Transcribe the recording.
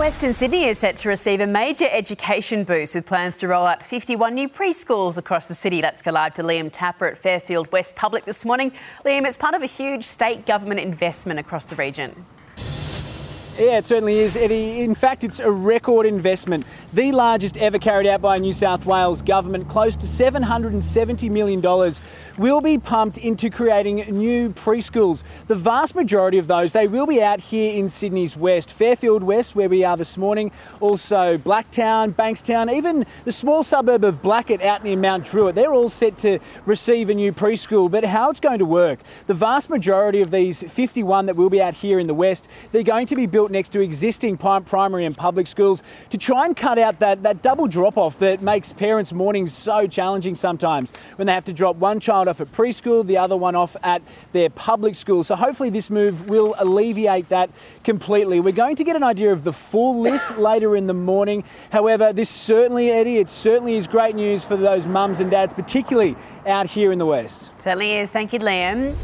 Western Sydney is set to receive a major education boost with plans to roll out 51 new preschools across the city. Let's go live to Liam Tapper at Fairfield West Public this morning. Liam, it's part of a huge state government investment across the region. Yeah, it certainly is, Eddie. In fact, it's a record investment, the largest ever carried out by a New South Wales government. Close to $770 million will be pumped into creating new preschools. The vast majority of those, they will be out here in Sydney's west, Fairfield West, where we are this morning, also Blacktown, Bankstown, even the small suburb of Blackett out near Mount Druitt. They're all set to receive a new preschool, but how it's going to work, the vast majority of these 51 that will be out here in the west, they're going to be built next to existing primary and public schools to try and cut out that, that double drop off that makes parents' mornings so challenging sometimes when they have to drop one child off at preschool, the other one off at their public school. So hopefully this move will alleviate that completely. We're going to get an idea of the full list later in the morning. However, this certainly, Eddie, it certainly is great news for those mums and dads, particularly out here in the West. Certainly is. Thank you, Liam.